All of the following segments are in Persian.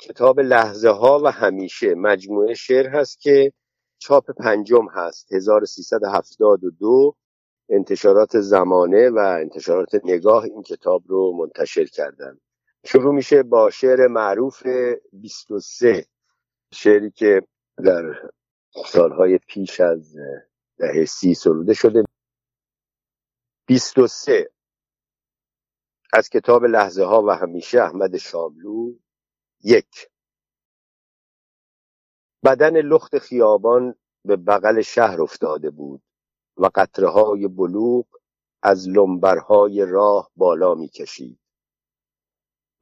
کتاب لحظه ها و همیشه. مجموعه شعر هست که چاپ پنجم هست. 1372 انتشارات زمانه و انتشارات نگاه این کتاب رو منتشر کردن. شروع میشه با شعر معروف 23 شعری که در سالهای پیش از دهه سی سروده شده. 23 از کتاب لحظه ها و همیشه احمد شاملو یک. بدن لخت خیابان به بغل شهر افتاده بود و قطره های بلوغ از لنبرهای راه بالا می کشید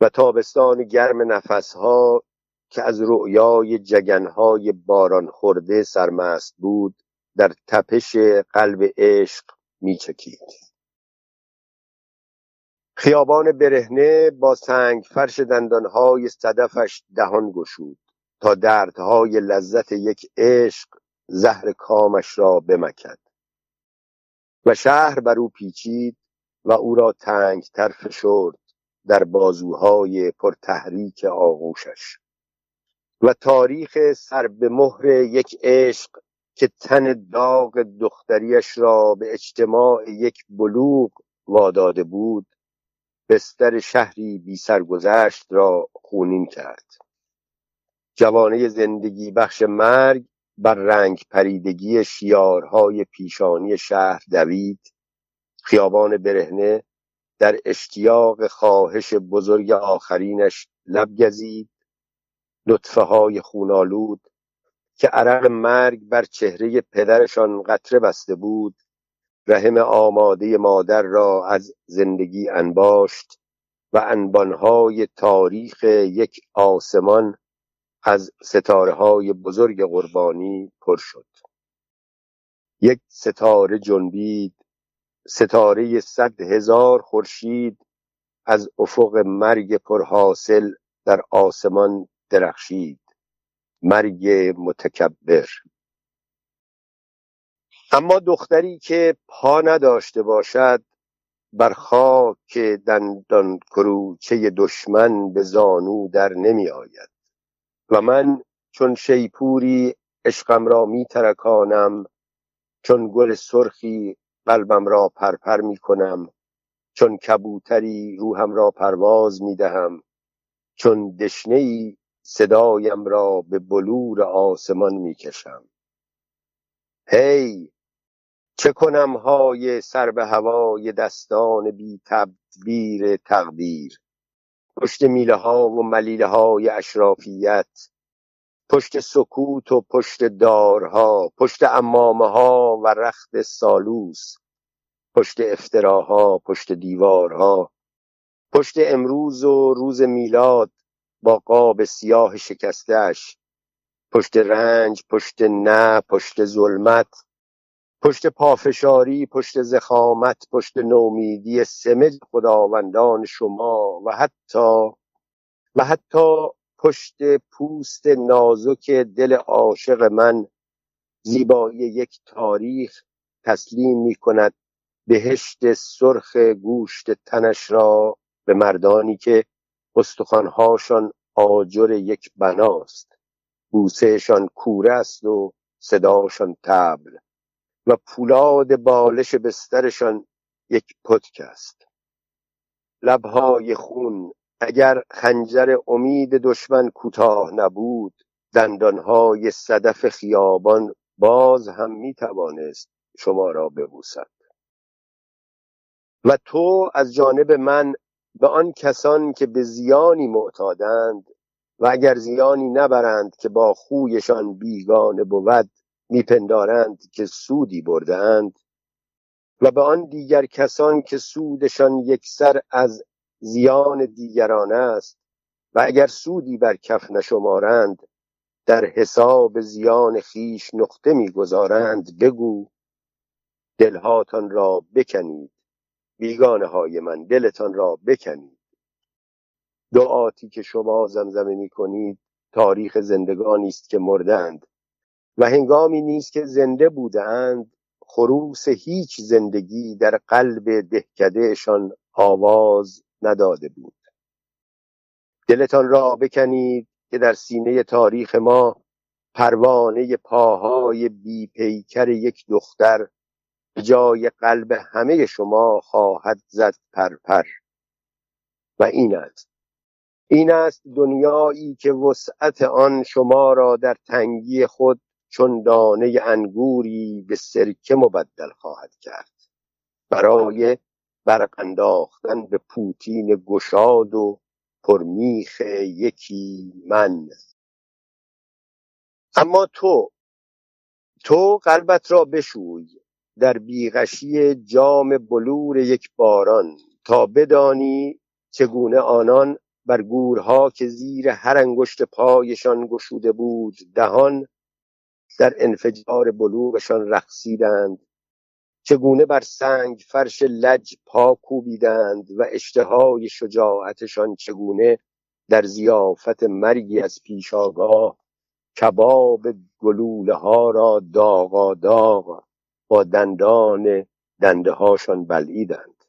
و تابستان گرم نفسها که از رؤیای جگنهای باران خورده سرمست بود در تپش قلب عشق می چکید خیابان برهنه با سنگ فرش دندانهای صدفش دهان گشود تا دردهای لذت یک عشق زهر کامش را بمکد. و شهر بر او پیچید و او را تنگتر فشرد در بازوهای پرتحریک آغوشش. و تاریخ سر به مهر یک عشق که تن داغ دختریش را به اجتماع یک بلوغ واداده بود بستر شهری بی سرگذشت را خونین کرد. جوانه زندگی بخش مرگ بر رنگ پریدگی شیارهای پیشانی شهر دوید. خیابان برهنه در اشتیاق خواهش بزرگ آخرینش لب گزید. لطفه های خونالود که عرق مرگ بر چهره پدرشان قطره بسته بود. رحم آماده مادر را از زندگی انباشت و انبانهای تاریخ یک آسمان از ستاره بزرگ قربانی پر شد. یک ستاره جنبید ستاره صد هزار خورشید از افق مرگ پرحاصل در آسمان درخشید. مرگ متکبر. اما دختری که پا نداشته باشد بر خاک دندان کروچه دشمن به زانو در نمی آید. و من چون شیپوری عشقم را می ترکانم چون گل سرخی قلبم را پرپر می کنم چون کبوتری روحم را پرواز می دهم چون دشنه صدایم را به بلور آسمان می کشم. هی! چه کنم های سر به هوای دستان بی تدبیر تقدیر؟ پشت میله ها و ملیله های اشرافیت پشت سکوت و پشت دارها پشت امامه ها و رخت سالوس پشت افتراها پشت دیوارها پشت امروز و روز میلاد با قاب سیاه شکستش پشت رنج پشت نه پشت ظلمت پشت پافشاری پشت زخامت پشت نومیدی سمج خداوندان شما و حتی و حتی پشت پوست نازک دل عاشق من زیبایی یک تاریخ تسلیم می کند بهشت سرخ گوشت تنش را به مردانی که استخوانهاشان آجر یک بناست. بوسهشان کوره است و صداشان تبل و پولاد بالش بسترشان یک پتک است. لبهای خون اگر خنجر امید دشمن کوتاه نبود دندانهای صدف خیابان باز هم می توانست شما را ببوسد. و تو از جانب من به آن کسان که به زیانی معتادند و اگر زیانی نبرند که با خویشان بیگانه بود میپندارند که سودی بردهاند و به آن دیگر کسان که سودشان یکسر از زیان دیگران است و اگر سودی بر کف نشمارند در حساب زیان خیش نقطه می‌گذارند بگو دلهاتان را بکنید بیگانه های من دلتان را بکنید. دعاتی که شما زمزمه می کنید تاریخ زندگانی است که مردند و هنگامی نیست که زنده بودند خروس هیچ زندگی در قلب دهکدهشان آواز نداده بود. دلتان را بکنید که در سینه تاریخ ما پروانه پاهای بی پیکر یک دختر به جای قلب همه شما خواهد زد پرپر. و این است. این است دنیایی که وسعت آن شما را در تنگی خود چون دانه انگوری به سرکه مبدل خواهد کرد. برای برق انداختن به پوتین گشاد و پرمیخ یکی من. اما تو تو قلبت را بشوی در بیغشی جام بلور یک باران تا بدانی چگونه آنان بر گورها که زیر هر انگشت پایشان گشوده بود دهان در انفجار بلوغشان رقصیدند. چگونه بر سنگ فرش لج پا کوبیدند و اشتهای شجاعتشان چگونه در زیافت مرگی از پیشاگاه کباب گلوله ها را داغا داغ با دندان دنده هاشان بلعیدند.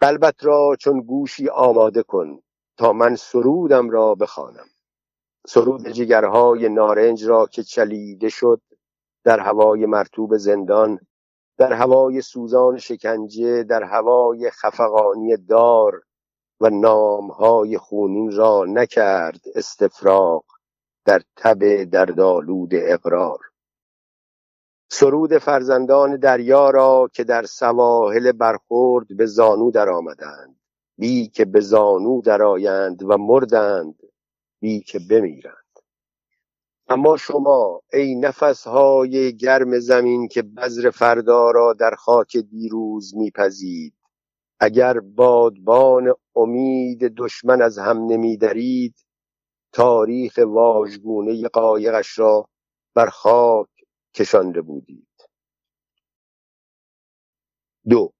قلبت را چون گوشی آماده کن تا من سرودم را بخوانم. سرود جگرهای نارنج را که چلیده شد در هوای مرتوب زندان در هوای سوزان شکنجه در هوای خفقانی دار و نامهای خونین را نکرد استفراغ در تب دردآلود اقرار. سرود فرزندان دریا را که در سواحل برخورد به زانو درآمدند بی که به زانو درآیند و مردند بی که بمیرند. اما شما ای نفسهای گرم زمین که بذر فردا را در خاک دیروز میپزید اگر بادبان امید دشمن از هم نمیدرید تاریخ واژگونه قایقش را بر خاک کشانده بودید. دو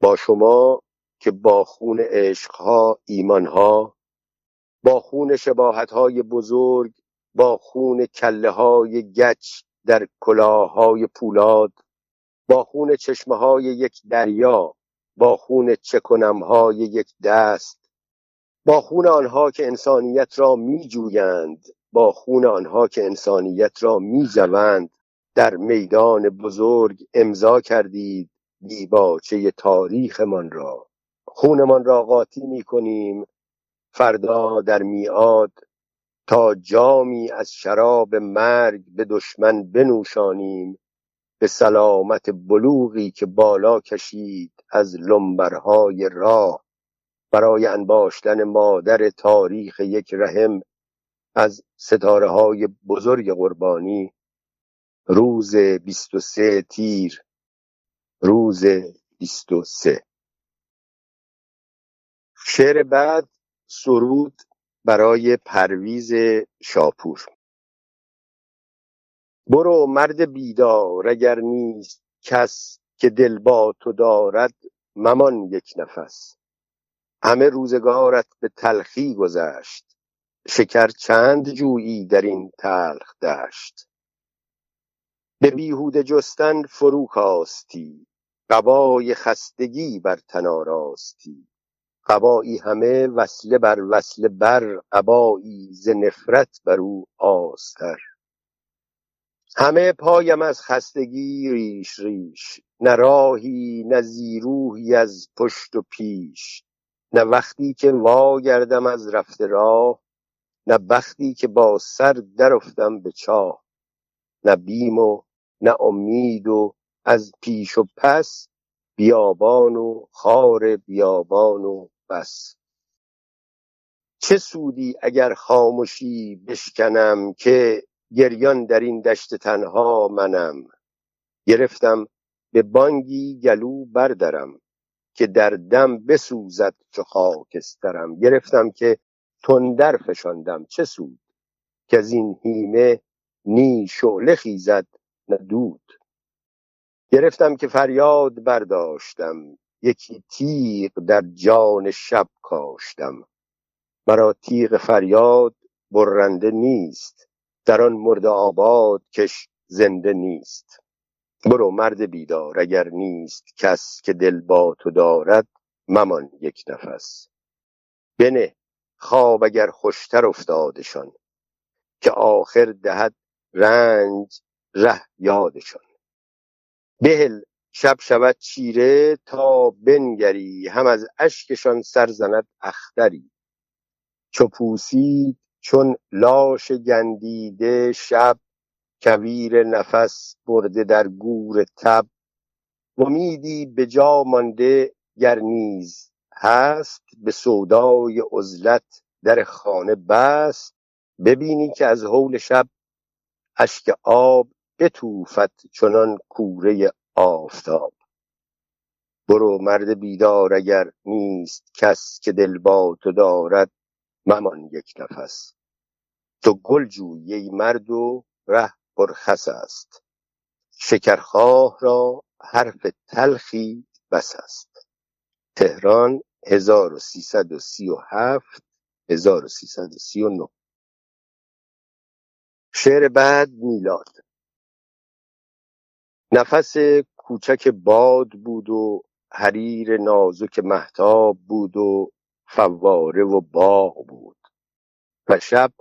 با شما که با خون عشقها ایمانها با خون شباهتهای بزرگ با خون کله های گچ در کلاهای پولاد با خون چشمه های یک دریا با خون چکنم های یک دست با خون آنها که انسانیت را می جویند با خون آنها که انسانیت را می جوند در میدان بزرگ امضا کردید دیباچه تاریخمان را. خونمان را قاطی می کنیم فردا در میاد تا جامی از شراب مرگ به دشمن بنوشانیم به سلامت بلوغی که بالا کشید از لنبرهای راه. برای انباشتن مادر تاریخ یک رحم از ستاره های بزرگ قربانی. روز 23 تیر روز 23 شعر بعد سرود برای پرویز شاپور. برو مرد بیدار اگر نیست کس که دل با تو دارد ممان یک نفس. همه روزگارت به تلخی گذشت شکر چند جویی در این تلخ دشت. به بیهوده جستن فرو کاستی قبای خستگی بر تن آراستی. قبایی همه وصله بر وصله بر قبایی ز نفرت بر او آستر. همه پایم از خستگی ریش ریش نه راهی نه زیروهی از پشت و پیش. نه وقتی که واگردم از رفته راه نه بختی که با سر درافتم به چاه. نه بیم و نه امید و از پیش و پس بیابان و خار بیابان و بس. چه سودی اگر خاموشی بشکنم که گریان در این دشت تنها منم؟ گرفتم به بانگی گلو بردرم که در دم بسوزد چو خاکسترم. گرفتم که تندر فشاندم. چه سود که از این هیمه نی شعله خیزد نه دود. گرفتم که فریاد برداشتم. یکی تیغ در جان شب کاشتم. مرا تیغ فریاد برنده نیست. در آن مرد آباد کش زنده نیست. برو مرد بیدار اگر نیست کس که دل با تو دارد ممان یک نفس. بنه خواب اگر خوشتر افتادشان که آخر دهد رنج ره یادشان. بهل شب شود چیره تا بنگری هم از اشکشان سر زند اختری. چو چون لاش گندیده شب کویر نفس برده در گور تب. امیدی به جا مانده گر نیز هست به سودای عزلت در خانه بست. ببینی که از هول شب اشک آب بتوفد چنان کوره آفتاب. برو مرد بیدار اگر نیست کس که دل با تو دارد ممان یک نفس. تو گل جوی ای مرد و ره پرخس است. شکرخواه را حرف تلخی بس است. تهران 1337 1339 شعر بعد میلاد. نفس کوچک باد بود و حریر نازک محتاب بود و فواره و باغ بود و شب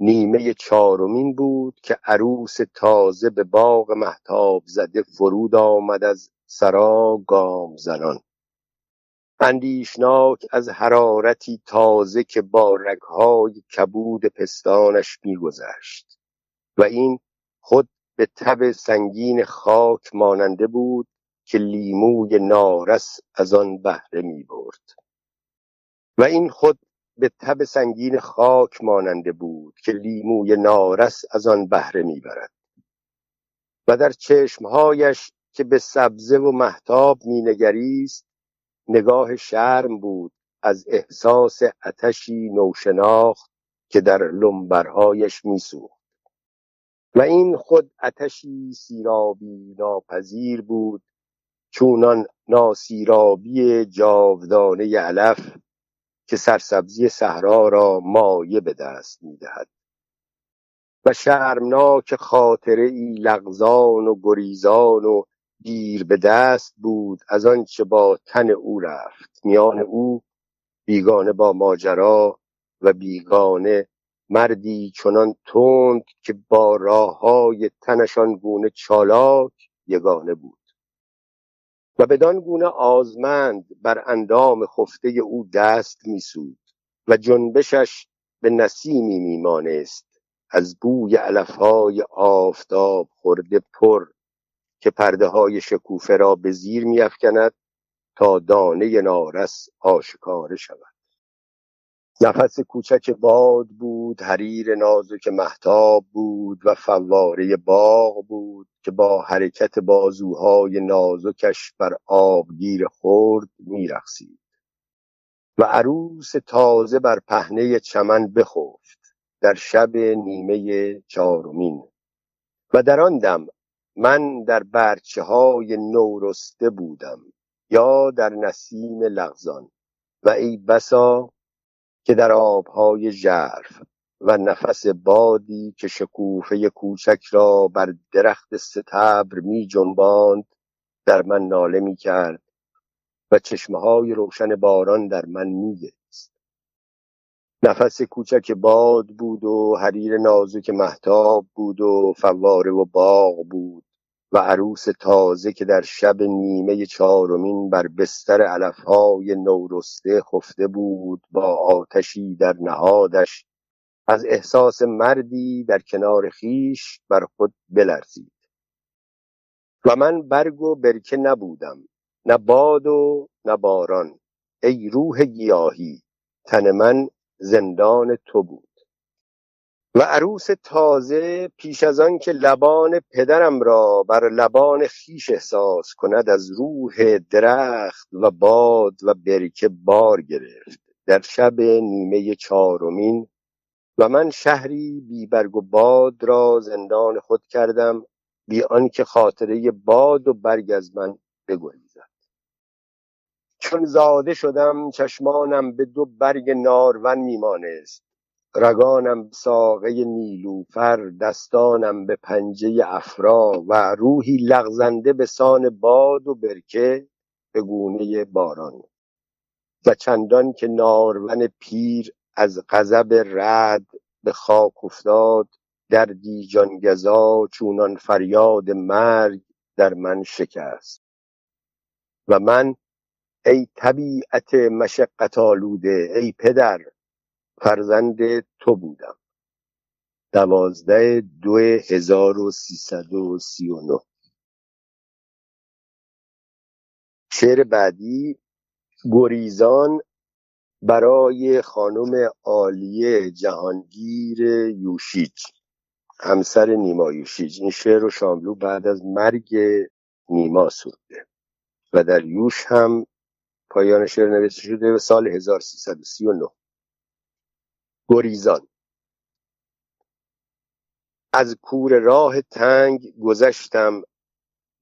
نیمه چهارمین بود که عروس تازه به باغ محتاب زده فرود آمد از سرا گام زنان. اندیشناک از حرارتی تازه که با رگهای کبود پستانش میگذشت و این خود به تب سنگین خاک ماننده بود که لیموی نارس از آن بهره می برد. و این خود به تب سنگین خاک ماننده بود که لیموی نارس از آن بهره می‌برد و در چشمهایش که به سبزه و محتاب مینگریست نگاه شرم بود از احساس اتشی نوشناخت که در لنبرهایش میسوخت و این خود اتشی سیرابی ناپذیر بود چونان ناسیرابی جاودانه علف که سرسبزی صحرا را مایه به دست می‌دهد. و شرمناک خاطره ای لغزان و گریزان و گیر به دست بود از آنچه با تن او رفت. میان او بیگانه با ماجرا و بیگانه مردی چنان تند که با راه های تنشان گونه چالاک یگانه بود. و بدان گونه آزمند بر اندام خفته او دست میسود و جنبشش به نسیمی میمانست از بوی علفهای آفتاب خورده پر که پرده های شکوفه را به زیر میافکند تا دانه نارس آشکاره شود. نفس کوچک باد بود حریر نازک محتاب بود و فواره باغ بود که با حرکت بازوهای نازکش بر آبگیر خرد میرقصید. و عروس تازه بر پهنه چمن بخفت در شب نیمه چهارمین. و در آن دم من در برچه های نورسته بودم یا در نسیم لغزان. و ای بسا که در آبهای ژرف و نفس بادی که شکوفه کوچک را بر درخت ستبر می جنباند در من ناله می کرد و چشمهای روشن باران در من می گریست. نفس کوچک باد بود و حریر نازک محتاب بود و فواره و باغ بود. و عروس تازه که در شب نیمه چهارمین بر بستر علفهای نورسته خفته بود با آتشی در نهادش از احساس مردی در کنار خیش بر خود بلرزید. و من برگ و برکه نبودم نه باد و نه باران ای روح گیاهی تن من زندان تو بود. و عروس تازه پیش از آن که لبان پدرم را بر لبان خیش احساس کند از روح درخت و باد و برکه بار گرفت. در شب نیمه چهارمین و من شهری بی برگ و باد را زندان خود کردم بی آنکه خاطره باد و برگ از من بگریزد. چون زاده شدم چشمانم به دو برگ نارون میمانست. رگانم ساقه نیلوفر دستانم به پنجه افرا و روحی لغزنده به سان باد و برکه به گونه باران. و چندان که نارون پیر از غضب رد به خاک افتاد دردی جانگزا چونان فریاد مرگ در من شکست. و من ای طبیعت مشقت آلوده ای پدر فرزند تو بودم. دوازده دو هزار و سیصد و سی و نه. شعر بعدی گریزان برای خانم عالیه جهانگیر یوشیج. همسر نیما یوشیج. این شعر رو شاملو بعد از مرگ نیما سروده. و در یوش هم پایان شعر نوشته شده به سال 1339 گریزان. از کور راه تنگ گذشتم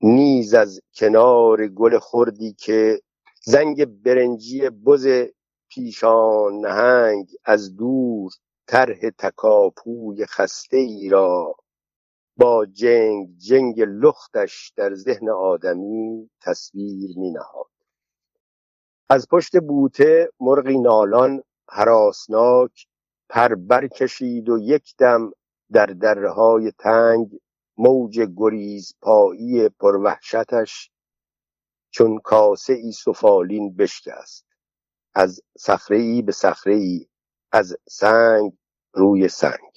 نیز از کنار گل خردی که زنگ برنجی بز پیشان نهنگ از دور طرح تکاپوی خسته ای را با جنگ جنگ لختش در ذهن آدمی تصویر می نهاد از پشت بوته مرغی نالان حراسناک پر برکشید و یک دم در دره های تنگ موج گریز پایی پروحشتش چون کاسه ای سفالین بشکست. از صخره به صخره از سنگ روی سنگ.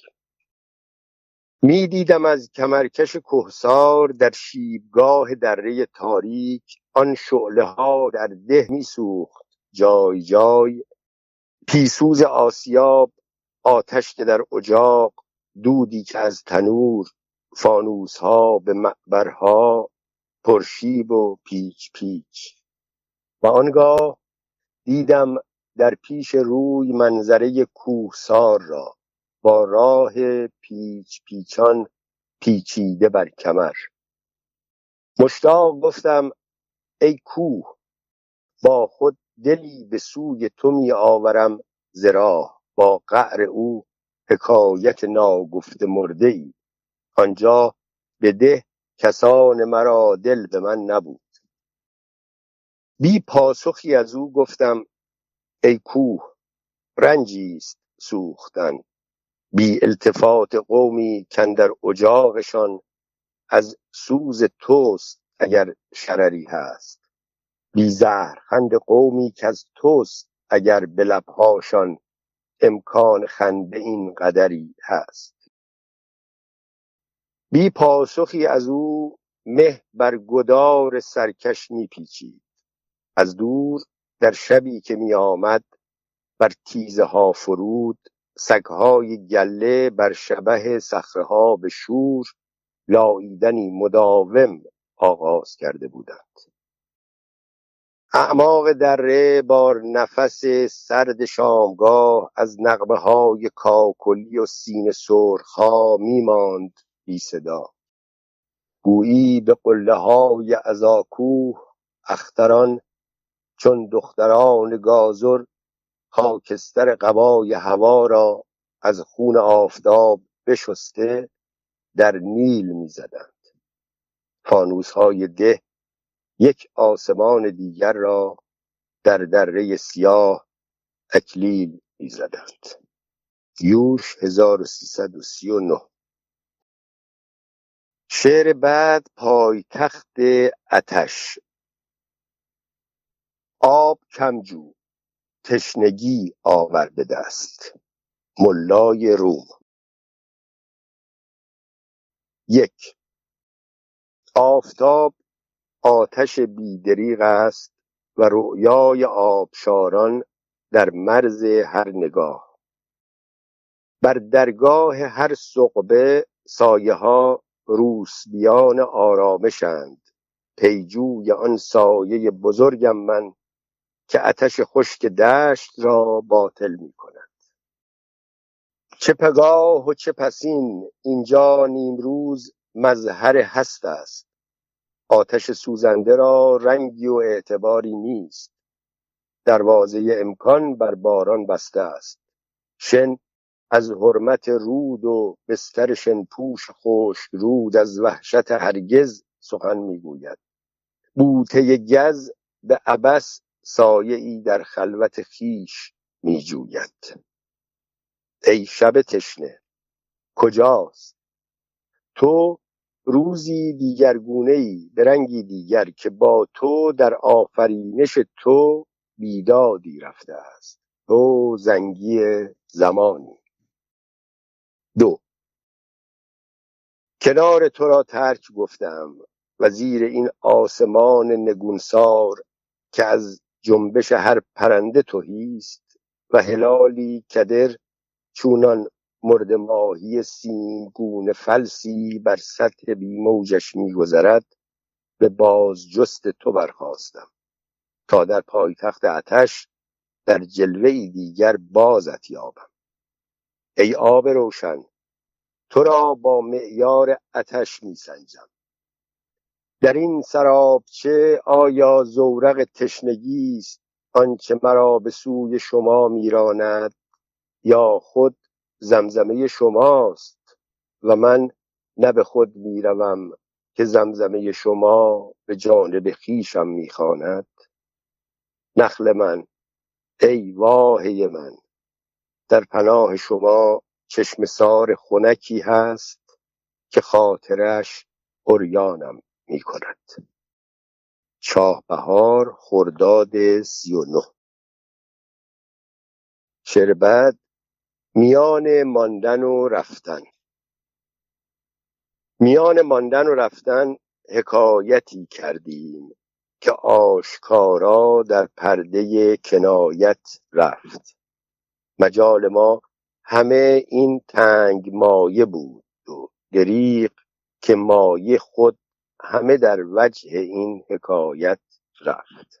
می دیدم از کمرکش کوهسار در شیبگاه دره تاریک آن شعله ها در ده می سوخت جای جای پیسوز آسیاب آتش که در اجاق دودی که از تنور فانوس ها به معبرها پرشیب و پیچ پیچ. و آنگاه دیدم در پیش روی منظره کوهسار را با راه پیچ پیچان پیچیده بر کمر. مشتاق گفتم ای کوه با خود دلی به سوی تو می آورم زراح با قعر او حکایت ناگفته مرده ای آنجا ده کسان مرا دل به من نبود. بی پاسخی از او گفتم ای کوه رنجی است سوختن. بی التفات قومی در اجاقشان از سوز توست اگر شرری هست. بی زهرخند قومی که از توست اگر به لبهاشان امکان خنده این قدری هست. بی پاسخی از او مه بر گدار سرکش میپیچید از دور در شبی که می آمد بر تیزه ها فرود سگهای گله بر شبه صخره ها به شور لاییدنی مداوم آغاز کرده بودند. اعماق دره بار نفس سرد شامگاه از نغمه های کاکلی و سینه سرخها می ماند بی صدا. گویی به قله های عزاکوه اختران چون دختران گازر خاکستر قبای هوا را از خون آفتاب بشسته در نیل می‌زدند. فانوس های ده یک آسمان دیگر را در دره سیاه اکلیل می‌زدند. یوش 1339 شعر بعد پایتخت اتش آب کمجو تشنگی آور به دست. ملای روم. یک. آفتاب آتش بیدریغ است و رؤیای آبشاران در مرز هر نگاه. بر درگاه هر سقبه سایه ها روسبیان آرامشند. پیجوی آن سایه بزرگم من که اتش خشک دشت را باطل می کند چه پگاه و چه پسین اینجا نیمروز مظهر هست است. آتش سوزنده را رنگی و اعتباری نیست. دروازه امکان بر باران بسته است. شن از حرمت رود و بستر پوش خشک رود از وحشت هرگز سخن می‌گوید. بوته گز به عبس سایه ای در خلوت خیش می جوید ای شب تشنه کجاست؟ تو روزی دیگرگونه ای به رنگی دیگر که با تو در آفرینش تو بیدادی رفته است. تو زنگی زمانی. دو. کنار تو را ترک گفتم و زیر این آسمان نگونسار که از جنبش هر پرنده توهیست و هلالی کدر چونان مرد ماهی سیم گونه فلسی بر سطح بی موجش میگذرد به بازجست تو برخواستم تا در پایتخت آتش در جلوه دیگر بازت یابم. ای آب روشن تو را با معیار آتش میسنجم در این سرابچه آیا زورق تشنگی است؟ آنچه مرا به سوی شما میراند یا خود زمزمه شماست و من نه به خود می‌روم که زمزمه شما به جانب خیشم می‌خواند. نخل من ای واهی من در پناه شما چشم سار خنکی هست که خاطرش اوریانم می کند چاه بهار خرداد سی و نه. شعر بعد میان ماندن و رفتن. میان ماندن و رفتن حکایتی کردیم که آشکارا در پرده کنایت رفت. مجال ما همه این تنگ مایه بود و دریق که مایه خود همه در وجه این حکایت رفت.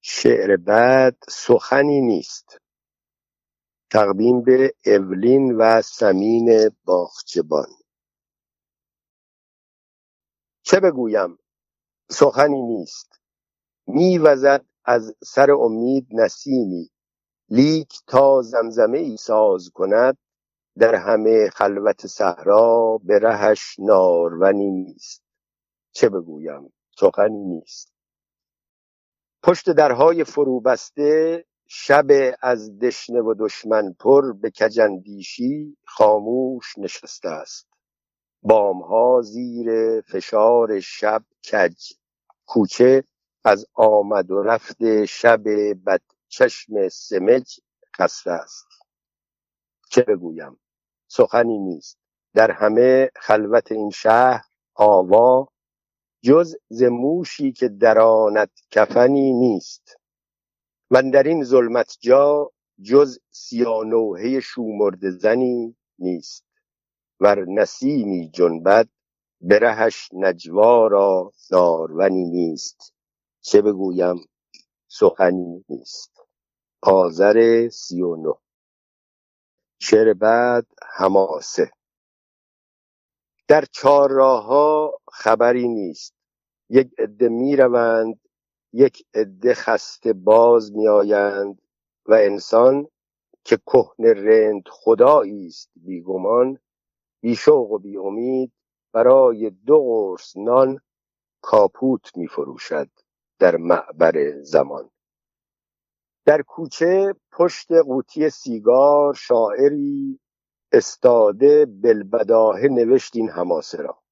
شعر بعد سخنی نیست. تقدیم به اولین و سمین باخچبان چه بگویم؟ سخنی نیست. میوزد از سر امید نسیمی. لیک تا زمزمه ای ساز کند در همه خلوت صحرا به رهش نارونی نیست. چه بگویم؟ سخنی نیست. پشت درهای فرو بسته شب از دشنه و دشمن پر به کجندیشی خاموش نشسته است. بامها زیر فشار شب کج. کوچه از آمد و رفت شب بد چشم سمج خسته است. چه بگویم؟ سخنی نیست. در همه خلوت این شهر آوا جز ز موشی که درانت کفنی نیست. من در این ظلمت جا جز سیانوحه شومرد زنی نیست ور نسیمی جنبد به رهش نجوا را نارونی نیست. چه بگویم؟ سخنی نیست. آذر سی و نه. شعر بعد هماسه در چهار راه خبری نیست. یک عده می‌روند یک عده خسته باز میآیند و انسان که کهن رند خدایی است بیگمان بی شوق و بی امید برای دو قرص نان کاپوت میفروشد در معبر زمان. در کوچه پشت قوطی سیگار شاعری استاده بالبداهه نوشت این حماسه را.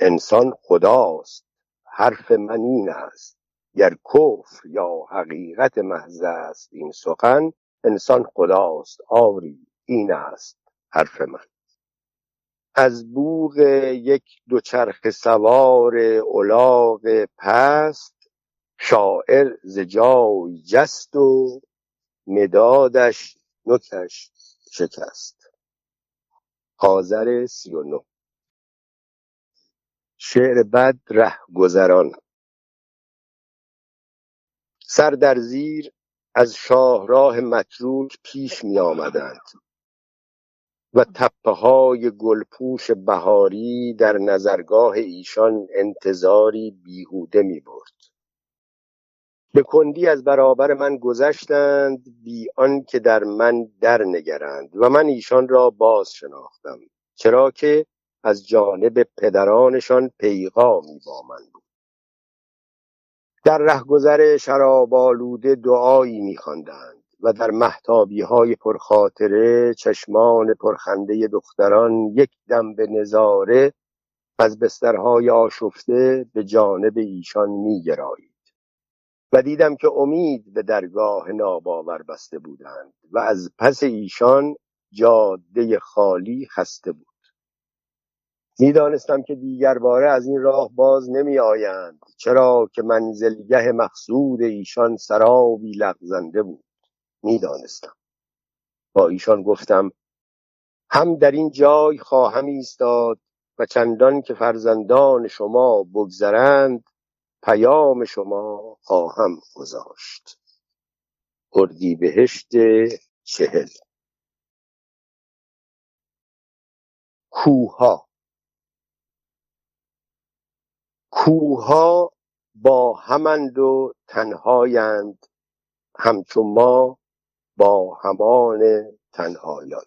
انسان خداست حرف من این است. گر کفر یا حقیقت محض است این سخن انسان خداست آری این است حرف من. از بوغ یک دوچرخ سوار الاغ پست شاعر ز جای جست و مدادش نکش شکست. آذر سی و نه. شعر بد ره گذران سر در زیر از شاهراه متروک پیش می آمدند و تپه های گلپوش بهاری در نظرگاه ایشان انتظاری بیهوده می برد به کندی از برابر من گذشتند بی که در من در نگرند و من ایشان را باز شناختم چرا که از جانب پدرانشان پیغامی با من بود. در رهگذر شراب آلوده دعایی میخواندند و در محتابی های پرخاطره چشمان پرخنده دختران یک دم به نظاره از بسترهای آشفته به جانب ایشان می گرایید و دیدم که امید به درگاه ناباور بسته بودند و از پس ایشان جاده خالی خسته بود. می‌دانستم که دیگر باره از این راه باز نمی آیند چرا که منزلگه مقصود ایشان سرابی لغزنده بود. می‌دانستم. با ایشان گفتم هم در این جای خواهم ایستاد و چندان که فرزندان شما بگذرند پیام شما خواهم گذاشت. بهشت چهل. کوها کوها با همند و تنهایند همچون ما با همان تنهایان.